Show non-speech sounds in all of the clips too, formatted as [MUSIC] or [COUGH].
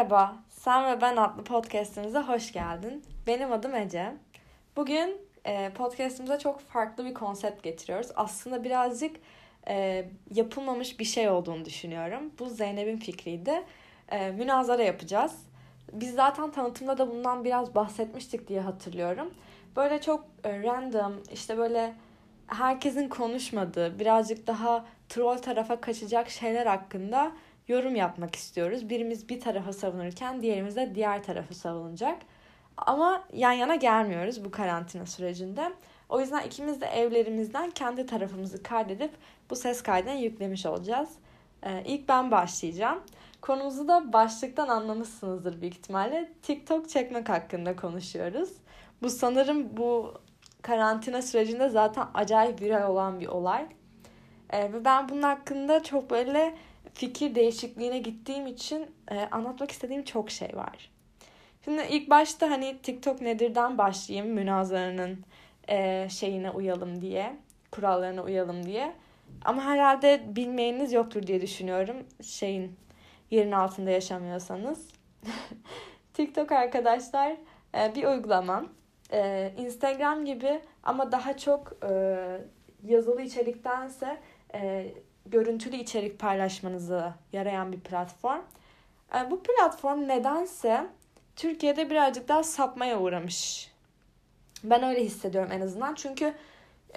Merhaba, Sen ve Ben adlı podcastimize hoş geldin. Benim adım Ece. Bugün e, podcastimize çok farklı bir konsept getiriyoruz. Aslında birazcık e, yapılmamış bir şey olduğunu düşünüyorum. Bu Zeynep'in fikriydi. E, münazara yapacağız. Biz zaten tanıtımda da bundan biraz bahsetmiştik diye hatırlıyorum. Böyle çok e, random, işte böyle herkesin konuşmadığı, birazcık daha troll tarafa kaçacak şeyler hakkında yorum yapmak istiyoruz. Birimiz bir tarafa savunurken diğerimiz de diğer tarafı savunacak. Ama yan yana gelmiyoruz bu karantina sürecinde. O yüzden ikimiz de evlerimizden kendi tarafımızı kaydedip bu ses kaydını yüklemiş olacağız. Ee, ilk ben başlayacağım. Konumuzu da başlıktan anlamışsınızdır büyük ihtimalle. TikTok çekmek hakkında konuşuyoruz. Bu sanırım bu karantina sürecinde zaten acayip viral olan bir olay. Ee, ve ben bunun hakkında çok böyle fikir değişikliğine gittiğim için e, anlatmak istediğim çok şey var. Şimdi ilk başta hani TikTok nedirden başlayayım münazaranın e, şeyine uyalım diye, kurallarına uyalım diye. Ama herhalde bilmeyeniniz yoktur diye düşünüyorum şeyin yerin altında yaşamıyorsanız. [LAUGHS] TikTok arkadaşlar e, bir uygulama. E, Instagram gibi ama daha çok e, yazılı içeriktense e, görüntülü içerik paylaşmanızı yarayan bir platform. E, bu platform nedense Türkiye'de birazcık daha sapmaya uğramış. Ben öyle hissediyorum en azından. Çünkü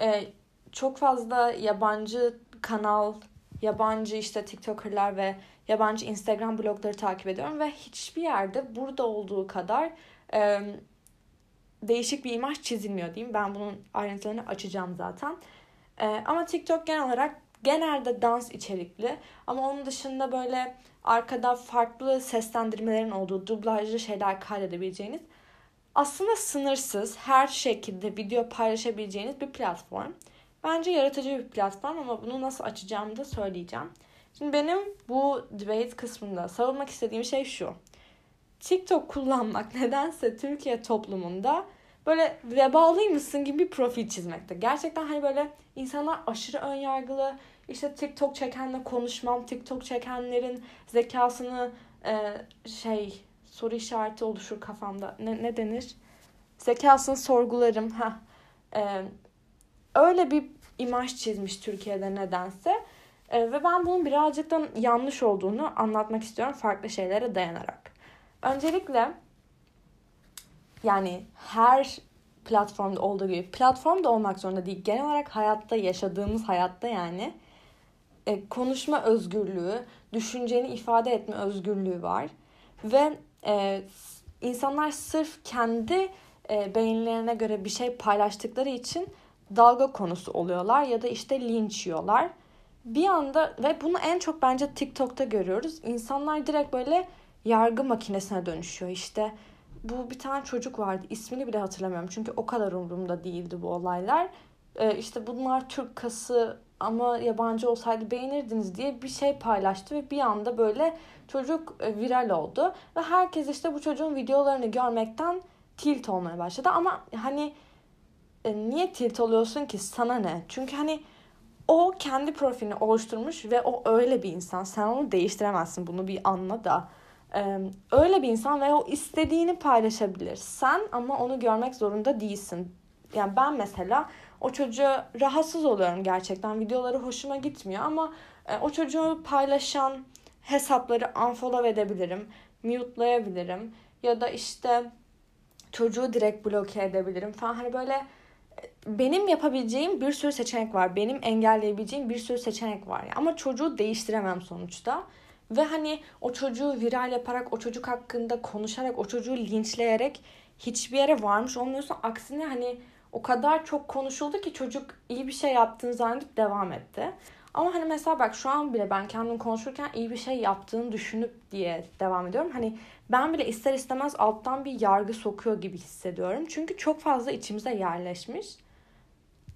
e, çok fazla yabancı kanal, yabancı işte TikToker'lar ve yabancı Instagram blogları takip ediyorum ve hiçbir yerde burada olduğu kadar e, değişik bir imaj çizilmiyor diyeyim. Ben bunun ayrıntılarını açacağım zaten. E, ama TikTok genel olarak genelde dans içerikli ama onun dışında böyle arkada farklı seslendirmelerin olduğu dublajlı şeyler kaydedebileceğiniz aslında sınırsız her şekilde video paylaşabileceğiniz bir platform. Bence yaratıcı bir platform ama bunu nasıl açacağımı da söyleyeceğim. Şimdi benim bu debate kısmında savunmak istediğim şey şu. TikTok kullanmak [LAUGHS] nedense Türkiye toplumunda böyle vebalıymışsın gibi bir profil çizmekte. Gerçekten hani böyle insanlar aşırı ön yargılı, işte TikTok çekenle konuşmam, TikTok çekenlerin zekasını e, şey soru işareti oluşur kafamda. Ne, ne denir? Zekasını sorgularım. ha e, öyle bir imaj çizmiş Türkiye'de nedense. E, ve ben bunun birazcık da yanlış olduğunu anlatmak istiyorum farklı şeylere dayanarak. Öncelikle yani her platformda olduğu gibi platform da olmak zorunda değil. Genel olarak hayatta yaşadığımız hayatta yani e, konuşma özgürlüğü, düşünceni ifade etme özgürlüğü var. Ve e, insanlar sırf kendi e, beyinlerine göre bir şey paylaştıkları için dalga konusu oluyorlar ya da işte linç yiyorlar. Bir anda ve bunu en çok bence TikTok'ta görüyoruz. İnsanlar direkt böyle yargı makinesine dönüşüyor. İşte bu bir tane çocuk vardı. ismini bile hatırlamıyorum. Çünkü o kadar umurumda değildi bu olaylar. Ee, işte bunlar Türk kası ama yabancı olsaydı beğenirdiniz diye bir şey paylaştı ve bir anda böyle çocuk e, viral oldu ve herkes işte bu çocuğun videolarını görmekten tilt olmaya başladı ama hani e, niye tilt oluyorsun ki sana ne? Çünkü hani o kendi profilini oluşturmuş ve o öyle bir insan. Sen onu değiştiremezsin. Bunu bir anla da. Ee, öyle bir insan ve o istediğini paylaşabilir. Sen ama onu görmek zorunda değilsin. Yani ben mesela o çocuğa rahatsız oluyorum gerçekten. Videoları hoşuma gitmiyor ama e, o çocuğu paylaşan hesapları unfollow edebilirim, mute'layabilirim ya da işte çocuğu direkt bloke edebilirim falan. Hani böyle e, benim yapabileceğim bir sürü seçenek var. Benim engelleyebileceğim bir sürü seçenek var. Ama çocuğu değiştiremem sonuçta. Ve hani o çocuğu viral yaparak, o çocuk hakkında konuşarak, o çocuğu linçleyerek hiçbir yere varmış olmuyorsun. Aksine hani o kadar çok konuşuldu ki çocuk iyi bir şey yaptığını zannedip devam etti. Ama hani mesela bak şu an bile ben kendim konuşurken iyi bir şey yaptığını düşünüp diye devam ediyorum. Hani ben bile ister istemez alttan bir yargı sokuyor gibi hissediyorum. Çünkü çok fazla içimize yerleşmiş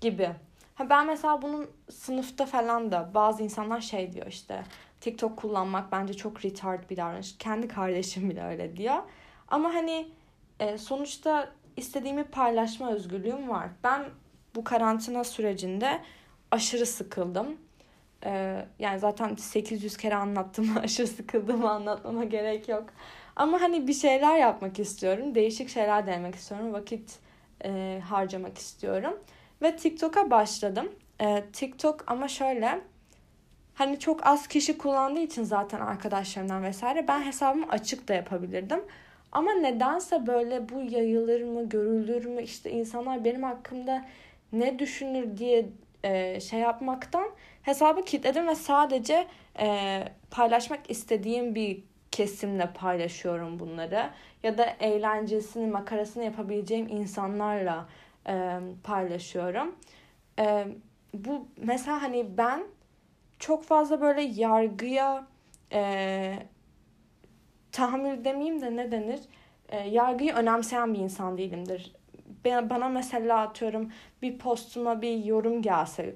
gibi. Ha ben mesela bunun sınıfta falan da bazı insanlar şey diyor işte TikTok kullanmak bence çok retard bir davranış. Kendi kardeşim bile öyle diyor. Ama hani e, sonuçta istediğimi paylaşma özgürlüğüm var. Ben bu karantina sürecinde aşırı sıkıldım. Ee, yani zaten 800 kere anlattım. [LAUGHS] aşırı sıkıldığımı anlatmama gerek yok. Ama hani bir şeyler yapmak istiyorum. Değişik şeyler denemek istiyorum. Vakit e, harcamak istiyorum. Ve TikTok'a başladım. E, TikTok ama şöyle hani çok az kişi kullandığı için zaten arkadaşlarımdan vesaire ben hesabımı açık da yapabilirdim. Ama nedense böyle bu yayılır mı, görülür mü, işte insanlar benim hakkımda ne düşünür diye e, şey yapmaktan hesabı kilitledim ve sadece e, paylaşmak istediğim bir kesimle paylaşıyorum bunları. Ya da eğlencesini, makarasını yapabileceğim insanlarla e, paylaşıyorum. E, bu mesela hani ben çok fazla böyle yargıya e, tahammül demeyeyim de ne denir? E, yargıyı önemseyen bir insan değilimdir. Bana mesela atıyorum bir postuma bir yorum gelse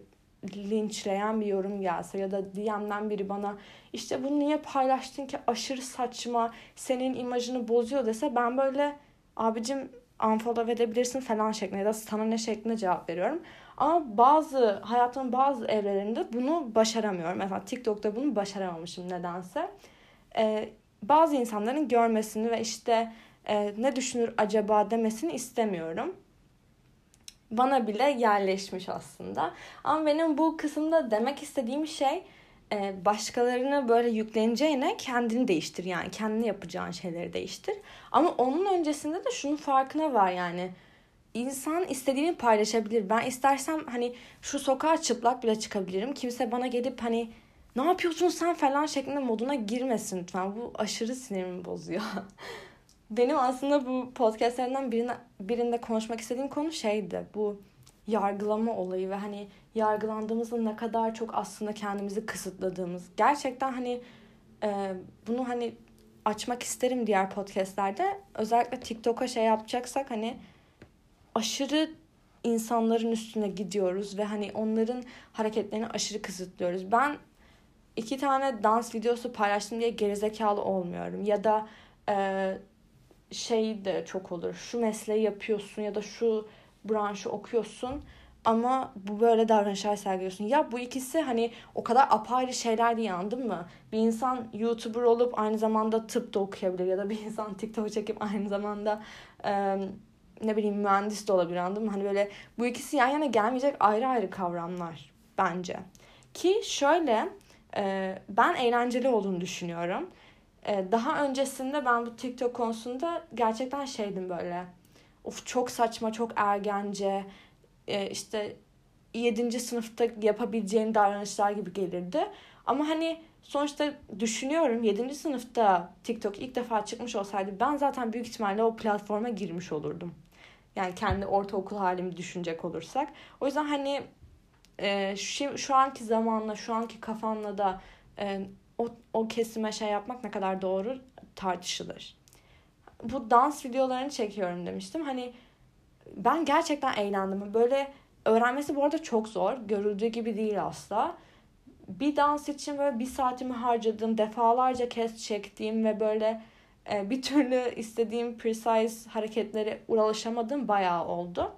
linçleyen bir yorum gelse ya da DM'den biri bana işte bunu niye paylaştın ki aşırı saçma senin imajını bozuyor dese ben böyle abicim unfollow edebilirsin falan şeklinde ya da sana ne şeklinde cevap veriyorum. Ama bazı hayatımın bazı evrelerinde bunu başaramıyorum. Mesela TikTok'ta bunu başaramamışım nedense. Ee, bazı insanların görmesini ve işte e, ne düşünür acaba demesini istemiyorum. Bana bile yerleşmiş aslında. Ama benim bu kısımda demek istediğim şey e, başkalarını böyle yükleneceğine kendini değiştir yani kendini yapacağın şeyleri değiştir. Ama onun öncesinde de şunun farkına var yani insan istediğini paylaşabilir. Ben istersem hani şu sokağa çıplak bile çıkabilirim. Kimse bana gelip hani ne yapıyorsun sen falan şeklinde moduna girmesin lütfen. Bu aşırı sinirimi bozuyor. [LAUGHS] Benim aslında bu podcastlerinden birine, birinde konuşmak istediğim konu şeydi. Bu yargılama olayı ve hani yargılandığımızda ne kadar çok aslında kendimizi kısıtladığımız. Gerçekten hani e, bunu hani açmak isterim diğer podcastlerde. Özellikle TikTok'a şey yapacaksak hani aşırı insanların üstüne gidiyoruz ve hani onların hareketlerini aşırı kısıtlıyoruz. Ben iki tane dans videosu paylaştım diye gerizekalı olmuyorum. Ya da e, şey de çok olur. Şu mesleği yapıyorsun ya da şu branşı okuyorsun ama bu böyle davranışlar sergiliyorsun. Ya bu ikisi hani o kadar apayrı şeyler değil anladın mı? Bir insan YouTuber olup aynı zamanda tıp da okuyabilir ya da bir insan TikTok çekip aynı zamanda e, ne bileyim mühendis de olabilir anladın mı? Hani böyle bu ikisi yan yana gelmeyecek ayrı ayrı kavramlar bence. Ki şöyle e, ben eğlenceli olduğunu düşünüyorum. E, daha öncesinde ben bu TikTok konusunda gerçekten şeydim böyle. Of çok saçma, çok ergence, e, işte 7. sınıfta yapabileceğim davranışlar gibi gelirdi. Ama hani sonuçta düşünüyorum 7. sınıfta TikTok ilk defa çıkmış olsaydı ben zaten büyük ihtimalle o platforma girmiş olurdum. Yani kendi ortaokul halimi düşünecek olursak. O yüzden hani e, şu, şu anki zamanla, şu anki kafanla da e, o, o kesime şey yapmak ne kadar doğru tartışılır. Bu dans videolarını çekiyorum demiştim. Hani ben gerçekten eğlendim. Böyle öğrenmesi bu arada çok zor. Görüldüğü gibi değil asla. Bir dans için böyle bir saatimi harcadım. Defalarca kez çektiğim ve böyle e, bir türlü istediğim precise hareketlere ulaşamadım bayağı oldu.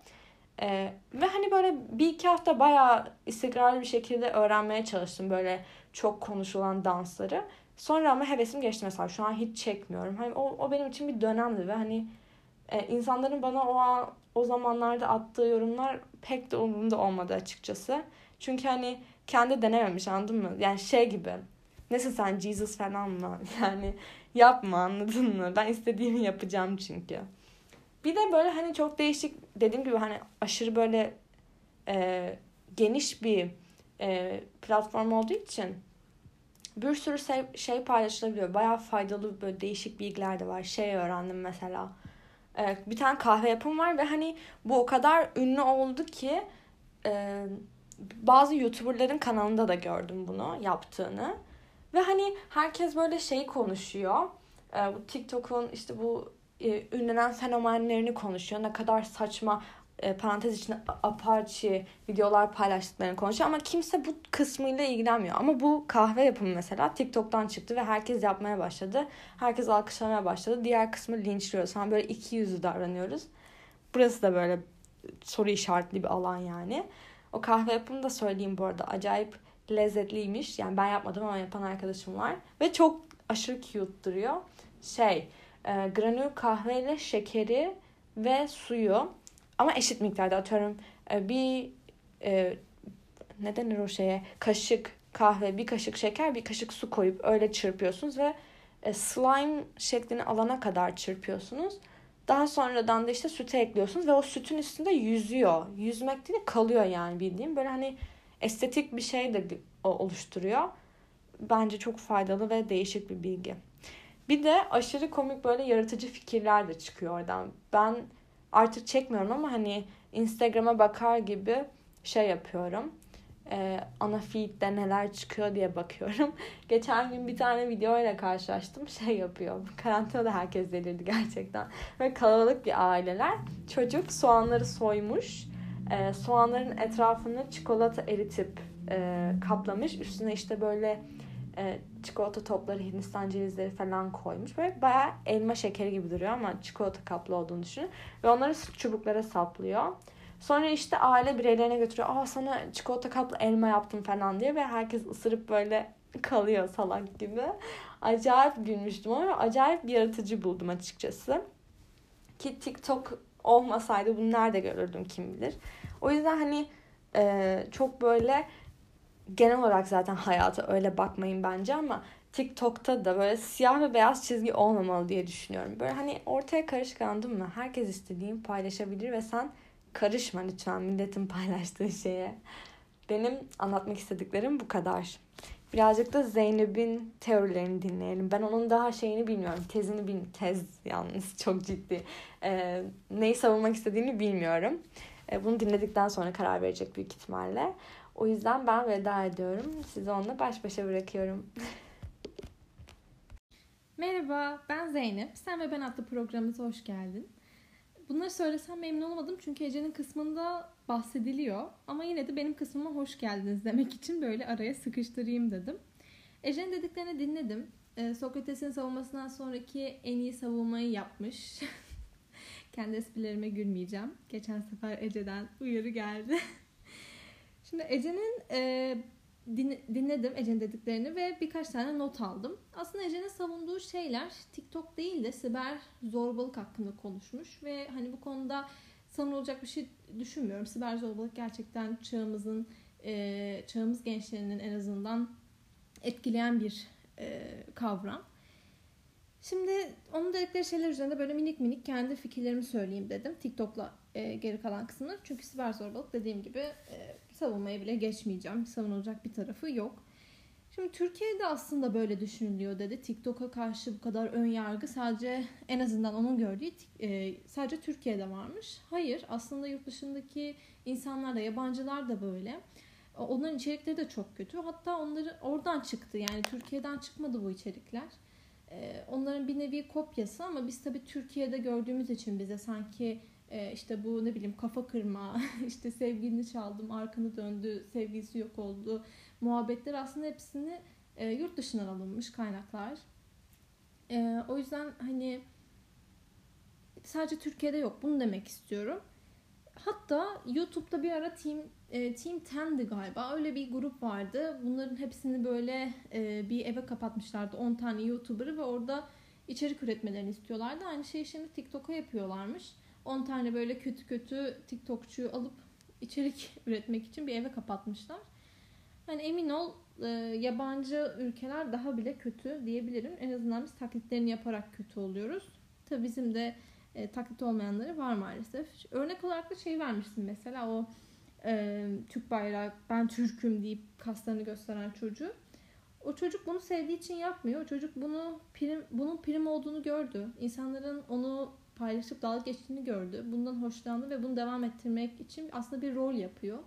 E, ve hani böyle bir iki hafta bayağı istikrarlı bir şekilde öğrenmeye çalıştım böyle çok konuşulan dansları. Sonra ama hevesim geçti mesela şu an hiç çekmiyorum. Hani o, o benim için bir dönemdi ve hani e, insanların bana o an, o zamanlarda attığı yorumlar pek de umurumda olmadı açıkçası. Çünkü hani kendi denememiş anladın mı? Yani şey gibi. Nesin sen Jesus falan mı? [LAUGHS] Yani yapma anladın mı? Ben istediğimi yapacağım çünkü. Bir de böyle hani çok değişik dediğim gibi hani aşırı böyle e, geniş bir e, platform olduğu için bir sürü şey, şey paylaşılabiliyor. Bayağı faydalı böyle değişik bilgiler de var. Şey öğrendim mesela. E, bir tane kahve yapım var ve hani bu o kadar ünlü oldu ki e, bazı YouTuber'ların kanalında da gördüm bunu yaptığını. Ve hani herkes böyle şey konuşuyor. E, bu TikTok'un işte bu e, ünlenen fenomenlerini konuşuyor. Ne kadar saçma e, parantez içinde apaçi videolar paylaştıklarını konuşuyor ama kimse bu kısmıyla ilgilenmiyor. Ama bu kahve yapımı mesela TikTok'tan çıktı ve herkes yapmaya başladı. Herkes alkışlamaya başladı. Diğer kısmı linçliyoruz. Hani böyle iki yüzlü davranıyoruz. Burası da böyle soru işaretli bir alan yani. O kahve yapımını da söyleyeyim bu arada. Acayip lezzetliymiş. Yani ben yapmadım ama yapan arkadaşım var. Ve çok aşırı cute duruyor. Şey e, granül kahveyle şekeri ve suyu ama eşit miktarda atıyorum e, bir e, ne denir o şeye kaşık kahve bir kaşık şeker bir kaşık su koyup öyle çırpıyorsunuz ve e, slime şeklini alana kadar çırpıyorsunuz. Daha sonradan da işte sütü ekliyorsunuz ve o sütün üstünde yüzüyor. Yüzmek değil de kalıyor yani bildiğim. Böyle hani estetik bir şey de oluşturuyor. Bence çok faydalı ve değişik bir bilgi. Bir de aşırı komik böyle yaratıcı fikirler de çıkıyor oradan. Ben artık çekmiyorum ama hani Instagram'a bakar gibi şey yapıyorum e, ana feed'de neler çıkıyor diye bakıyorum. [LAUGHS] Geçen gün bir tane video ile karşılaştım. [LAUGHS] Şey yapıyor. Karantinada herkes delirdi gerçekten. Ve kalabalık bir aileler. Çocuk soğanları soymuş. E, soğanların etrafını çikolata eritip e, kaplamış. Üstüne işte böyle e, çikolata topları, Hindistan cevizleri falan koymuş. Böyle bayağı elma şekeri gibi duruyor ama çikolata kaplı olduğunu düşünün. Ve onları çubuklara saplıyor. Sonra işte aile bireylerine götürüyor. Aa sana çikolata kaplı elma yaptım falan diye ve herkes ısırıp böyle [LAUGHS] kalıyor salak gibi. Acayip gülmüştüm ama acayip yaratıcı buldum açıkçası. Ki TikTok olmasaydı bunu nerede görürdüm kim bilir. O yüzden hani e, çok böyle genel olarak zaten hayata öyle bakmayın bence ama TikTok'ta da böyle siyah ve beyaz çizgi olmamalı diye düşünüyorum. Böyle hani ortaya karışık anladın mı? Herkes istediğini paylaşabilir ve sen Karışma lütfen milletin [LAUGHS] paylaştığı şeye. Benim anlatmak istediklerim bu kadar. Birazcık da Zeynep'in teorilerini dinleyelim. Ben onun daha şeyini bilmiyorum. Tezini bil tez yalnız [LAUGHS] çok ciddi. Ee, neyi savunmak istediğini bilmiyorum. Ee, bunu dinledikten sonra karar verecek büyük ihtimalle. O yüzden ben veda ediyorum. Sizi onunla baş başa bırakıyorum. Merhaba, ben Zeynep. Sen ve Ben adlı programımıza hoş geldin. Bunları söylesem memnun olamadım çünkü Ece'nin kısmında bahsediliyor. Ama yine de benim kısmıma hoş geldiniz demek için böyle araya sıkıştırayım dedim. Ece'nin dediklerini dinledim. Ee, Sokrates'in savunmasından sonraki en iyi savunmayı yapmış. [LAUGHS] Kendi esprilerime gülmeyeceğim. Geçen sefer Ece'den uyarı geldi. [LAUGHS] Şimdi Ece'nin e, dinledim Ece'nin dediklerini ve birkaç tane not aldım. Aslında Ece'nin savunduğu şeyler TikTok değil de siber zorbalık hakkında konuşmuş ve hani bu konuda savunulacak bir şey düşünmüyorum. Siber zorbalık gerçekten çağımızın e, çağımız gençlerinin en azından etkileyen bir e, kavram. Şimdi onun dedikleri şeyler üzerinde böyle minik minik kendi fikirlerimi söyleyeyim dedim. TikTok'la e, geri kalan kısımları. Çünkü siber zorbalık dediğim gibi e, savunmaya bile geçmeyeceğim. Savunulacak bir tarafı yok. Şimdi Türkiye'de aslında böyle düşünülüyor dedi. TikTok'a karşı bu kadar ön yargı sadece en azından onun gördüğü e, sadece Türkiye'de varmış. Hayır aslında yurt dışındaki insanlar da yabancılar da böyle. Onların içerikleri de çok kötü. Hatta onları oradan çıktı. Yani Türkiye'den çıkmadı bu içerikler. E, onların bir nevi kopyası ama biz tabii Türkiye'de gördüğümüz için bize sanki e, işte bu ne bileyim kafa kırma, [LAUGHS] işte sevgilini çaldım, arkanı döndü, sevgilisi yok oldu muhabbetler aslında hepsini e, yurt dışından alınmış kaynaklar. E, o yüzden hani sadece Türkiye'de yok bunu demek istiyorum. Hatta YouTube'da bir ara Team e, Team 10'di galiba. Öyle bir grup vardı. Bunların hepsini böyle bir eve kapatmışlardı. 10 tane YouTuber'ı ve orada içerik üretmelerini istiyorlardı. Aynı şeyi şimdi TikTok'a yapıyorlarmış. 10 tane böyle kötü kötü TikTokçu alıp içerik [LAUGHS] üretmek için bir eve kapatmışlar. Hani emin ol e, yabancı ülkeler daha bile kötü diyebilirim. En azından biz taklitlerini yaparak kötü oluyoruz. Tabi bizim de e, taklit olmayanları var maalesef. Örnek olarak da şey vermiştim mesela o e, Türk bayrağı ben Türk'üm deyip kaslarını gösteren çocuğu. O çocuk bunu sevdiği için yapmıyor. O çocuk bunu prim, bunun prim olduğunu gördü. İnsanların onu paylaşıp dalga geçtiğini gördü. Bundan hoşlandı ve bunu devam ettirmek için aslında bir rol yapıyor.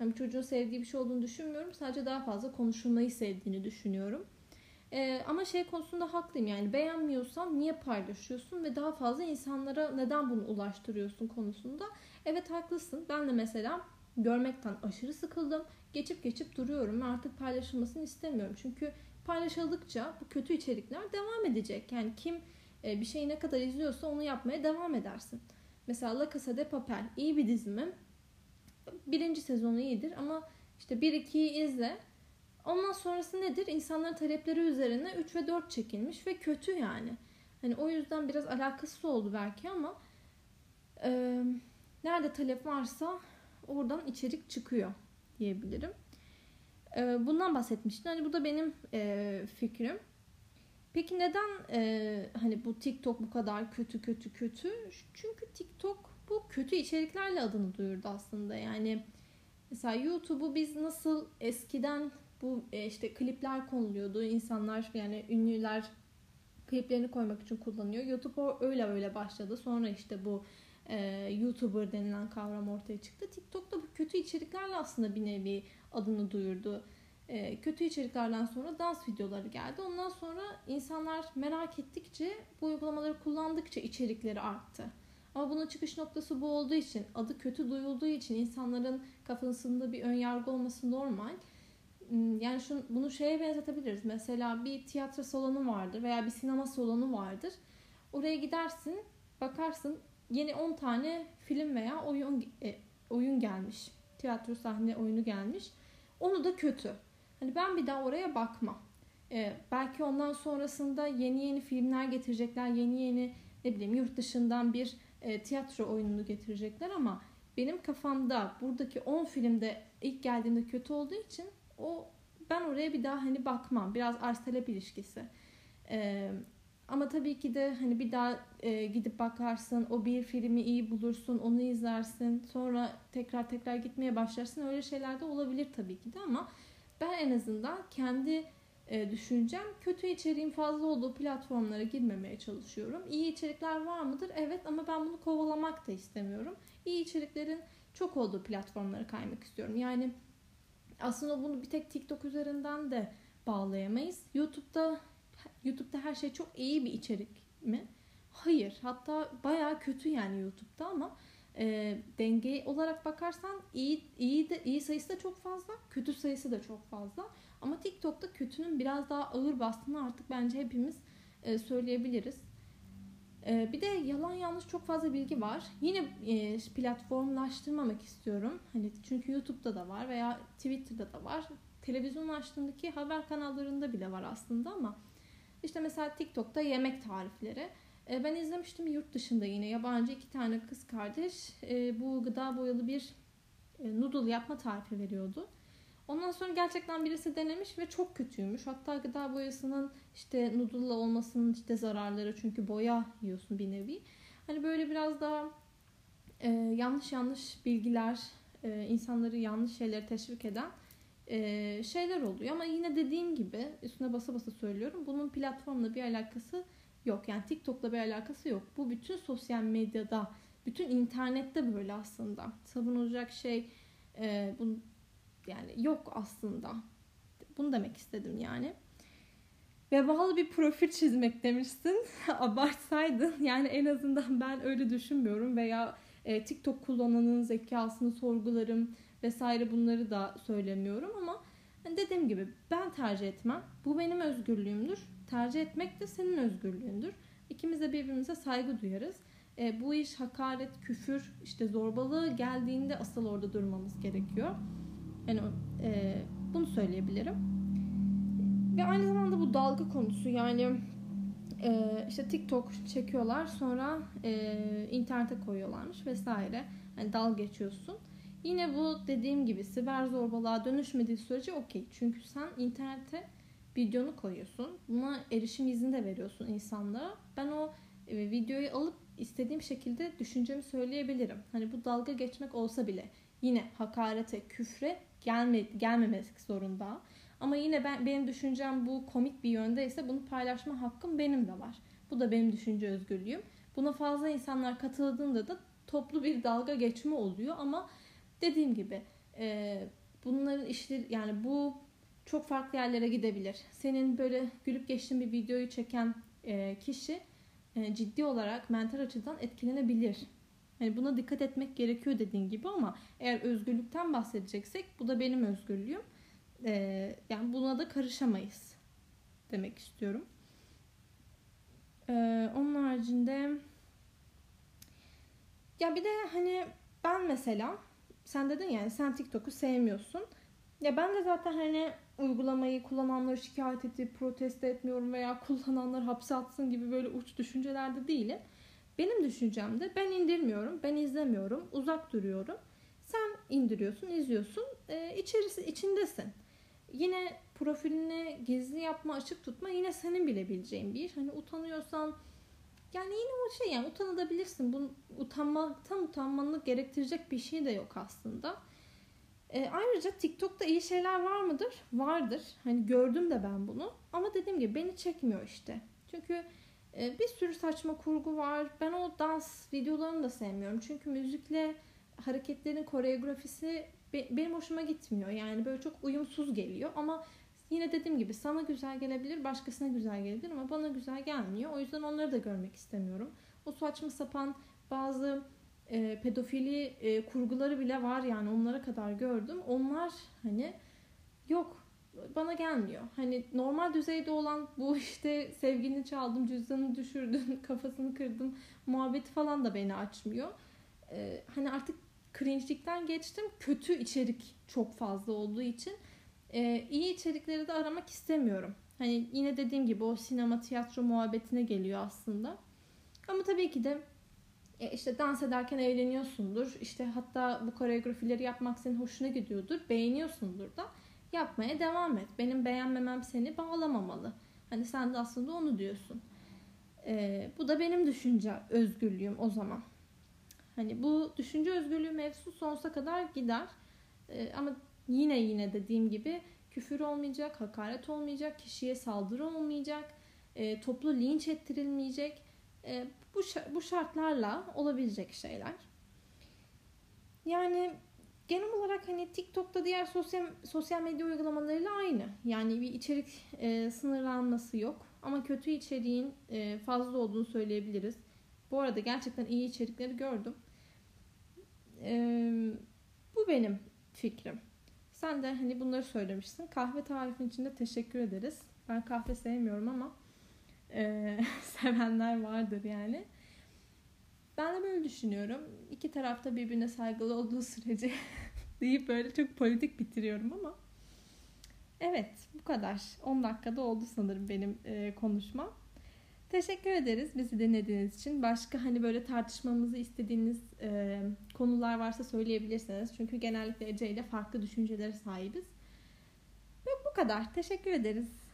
Yani çocuğun sevdiği bir şey olduğunu düşünmüyorum. Sadece daha fazla konuşulmayı sevdiğini düşünüyorum. Ee, ama şey konusunda haklıyım yani beğenmiyorsan niye paylaşıyorsun ve daha fazla insanlara neden bunu ulaştırıyorsun konusunda. Evet haklısın. Ben de mesela görmekten aşırı sıkıldım. Geçip geçip duruyorum ve artık paylaşılmasını istemiyorum. Çünkü paylaşıldıkça bu kötü içerikler devam edecek. Yani kim bir şeyi ne kadar izliyorsa onu yapmaya devam edersin. Mesela La Casa de Papel iyi bir dizi mi? Birinci sezonu iyidir ama işte 1-2'yi izle. Ondan sonrası nedir? İnsanların talepleri üzerine 3 ve 4 çekilmiş ve kötü yani. Hani o yüzden biraz alakasız oldu belki ama e, nerede talep varsa oradan içerik çıkıyor diyebilirim. E, bundan bahsetmiştim. Hani bu da benim e, fikrim. Peki neden e, hani bu TikTok bu kadar kötü kötü kötü? Çünkü TikTok bu kötü içeriklerle adını duyurdu aslında. Yani mesela YouTube'u biz nasıl eskiden bu e, işte klipler konuluyordu. insanlar yani ünlüler kliplerini koymak için kullanıyor. YouTube öyle öyle başladı. Sonra işte bu e, YouTuber denilen kavram ortaya çıktı. TikTok da bu kötü içeriklerle aslında bir nevi adını duyurdu. E, kötü içeriklerden sonra dans videoları geldi. Ondan sonra insanlar merak ettikçe bu uygulamaları kullandıkça içerikleri arttı. Ama bunun çıkış noktası bu olduğu için, adı kötü duyulduğu için insanların kafasında bir ön yargı olması normal. Hmm, yani şunu, bunu şeye benzetebiliriz. Mesela bir tiyatro salonu vardır veya bir sinema salonu vardır. Oraya gidersin, bakarsın yeni 10 tane film veya oyun e, oyun gelmiş. Tiyatro sahne oyunu gelmiş. Onu da kötü. Hani ben bir daha oraya bakmam. Ee, belki ondan sonrasında yeni yeni filmler getirecekler. Yeni yeni ne bileyim yurt dışından bir e, tiyatro oyununu getirecekler ama benim kafamda buradaki 10 filmde ilk geldiğimde kötü olduğu için o ben oraya bir daha hani bakmam. Biraz arz talep ilişkisi. Ee, ama tabii ki de hani bir daha e, gidip bakarsın, o bir filmi iyi bulursun, onu izlersin, sonra tekrar tekrar gitmeye başlarsın. Öyle şeyler de olabilir tabii ki de ama ben en azından kendi e, düşüncem kötü içeriğin fazla olduğu platformlara girmemeye çalışıyorum. İyi içerikler var mıdır? Evet ama ben bunu kovalamak da istemiyorum. İyi içeriklerin çok olduğu platformlara kaymak istiyorum. Yani aslında bunu bir tek TikTok üzerinden de bağlayamayız. YouTube'da YouTube'da her şey çok iyi bir içerik mi? Hayır. Hatta bayağı kötü yani YouTube'da ama e, denge olarak bakarsan iyi iyi de iyi sayısı da çok fazla, kötü sayısı da çok fazla. Ama TikTok'ta kötünün biraz daha ağır bastığını artık bence hepimiz e, söyleyebiliriz. E, bir de yalan yanlış çok fazla bilgi var. Yine e, platformlaştırmamak istiyorum. Hani çünkü YouTube'da da var veya Twitter'da da var. Televizyon açtığındaki haber kanallarında bile var aslında ama işte mesela TikTok'ta yemek tarifleri. E, ben izlemiştim yurt dışında yine yabancı iki tane kız kardeş e, bu gıda boyalı bir e, noodle yapma tarifi veriyordu. Ondan sonra gerçekten birisi denemiş ve çok kötüymüş. Hatta gıda boyasının işte noodle'la olmasının işte zararları çünkü boya yiyorsun bir nevi. Hani böyle biraz daha e, yanlış yanlış bilgiler, e, insanları yanlış şeyleri teşvik eden e, şeyler oluyor. Ama yine dediğim gibi üstüne basa basa söylüyorum. Bunun platformla bir alakası yok. Yani TikTok'la bir alakası yok. Bu bütün sosyal medyada, bütün internette böyle aslında. Savunulacak şey e, bu yani yok aslında. Bunu demek istedim yani. Vebalı bir profil çizmek demişsin. [LAUGHS] Abartsaydın. Yani en azından ben öyle düşünmüyorum. Veya e, TikTok kullananın zekasını sorgularım vesaire bunları da söylemiyorum ama hani dediğim gibi ben tercih etmem. Bu benim özgürlüğümdür. Tercih etmek de senin özgürlüğündür. İkimiz de birbirimize saygı duyarız. E, bu iş hakaret, küfür, işte zorbalığı geldiğinde asıl orada durmamız gerekiyor. Yani e, bunu söyleyebilirim. Ve aynı zamanda bu dalga konusu yani e, işte TikTok çekiyorlar sonra e, internete koyuyorlarmış vesaire. Yani dal geçiyorsun. Yine bu dediğim gibi siber zorbalığa dönüşmediği sürece okey. Çünkü sen internete videonu koyuyorsun. Buna erişim izni de veriyorsun insanlara. Ben o e, videoyu alıp istediğim şekilde düşüncemi söyleyebilirim. Hani bu dalga geçmek olsa bile yine hakarete, küfre gelme, gelmemek zorunda. Ama yine ben benim düşüncem bu komik bir yönde ise bunu paylaşma hakkım benim de var. Bu da benim düşünce özgürlüğüm. Buna fazla insanlar katıldığında da toplu bir dalga geçme oluyor ama dediğim gibi e, bunların işleri yani bu çok farklı yerlere gidebilir. Senin böyle gülüp geçtiğin bir videoyu çeken e, kişi e, ciddi olarak mental açıdan etkilenebilir. Yani buna dikkat etmek gerekiyor dediğin gibi ama eğer özgürlükten bahsedeceksek bu da benim özgürlüğüm. Ee, yani buna da karışamayız demek istiyorum. Onun haricinde ya bir de hani ben mesela sen dedin yani sen TikTok'u sevmiyorsun. Ya ben de zaten hani uygulamayı kullananları şikayet edip protesto etmiyorum veya kullananlar hapse atsın gibi böyle uç düşüncelerde değilim. Benim düşüncemde ben indirmiyorum, ben izlemiyorum, uzak duruyorum. Sen indiriyorsun, izliyorsun, e, içerisi içindesin. Yine profilini gizli yapma, açık tutma yine senin bilebileceğin bir. Hani utanıyorsan yani yine o şey yani utanabilirsin. Bu utanmaktan utanmanı gerektirecek bir şey de yok aslında. E, ayrıca TikTok'ta iyi şeyler var mıdır? Vardır. Hani gördüm de ben bunu. Ama dediğim gibi beni çekmiyor işte. Çünkü e, bir sürü saçma kurgu var. Ben o dans videolarını da sevmiyorum. Çünkü müzikle hareketlerin koreografisi be, benim hoşuma gitmiyor. Yani böyle çok uyumsuz geliyor. Ama yine dediğim gibi sana güzel gelebilir, başkasına güzel gelebilir ama bana güzel gelmiyor. O yüzden onları da görmek istemiyorum. O saçma sapan bazı e, pedofili e, kurguları bile var yani onlara kadar gördüm. Onlar hani yok bana gelmiyor. Hani normal düzeyde olan bu işte sevgini çaldım, cüzdanını düşürdüm, [LAUGHS] kafasını kırdım muhabbeti falan da beni açmıyor. Ee, hani artık cringe'likten geçtim. Kötü içerik çok fazla olduğu için e, iyi içerikleri de aramak istemiyorum. Hani yine dediğim gibi o sinema tiyatro muhabbetine geliyor aslında. Ama tabii ki de e, işte dans ederken eğleniyorsundur. İşte hatta bu koreografileri yapmak senin hoşuna gidiyordur. Beğeniyorsundur da yapmaya devam et. Benim beğenmemem seni bağlamamalı. Hani sen de aslında onu diyorsun. Ee, bu da benim düşünce özgürlüğüm o zaman. Hani bu düşünce özgürlüğü mevzusu sonsuza kadar gider. Ee, ama yine yine dediğim gibi küfür olmayacak, hakaret olmayacak, kişiye saldırı olmayacak, e, toplu linç ettirilmeyecek. E, bu, bu şartlarla olabilecek şeyler. Yani genel olarak hani TikTok'ta diğer sosyal sosyal medya uygulamalarıyla aynı. Yani bir içerik e, sınırlanması yok. Ama kötü içeriğin e, fazla olduğunu söyleyebiliriz. Bu arada gerçekten iyi içerikleri gördüm. E, bu benim fikrim. Sen de hani bunları söylemişsin. Kahve tarifin için de teşekkür ederiz. Ben kahve sevmiyorum ama e, [LAUGHS] sevenler vardır yani. Ben de böyle düşünüyorum. İki tarafta birbirine saygılı olduğu sürece [LAUGHS] deyip böyle çok politik bitiriyorum ama evet bu kadar. 10 dakikada oldu sanırım benim e, konuşmam. Teşekkür ederiz bizi dinlediğiniz için. Başka hani böyle tartışmamızı istediğiniz e, konular varsa söyleyebilirsiniz. Çünkü genellikle Ece ile farklı düşüncelere sahibiz. Ve bu kadar. Teşekkür ederiz.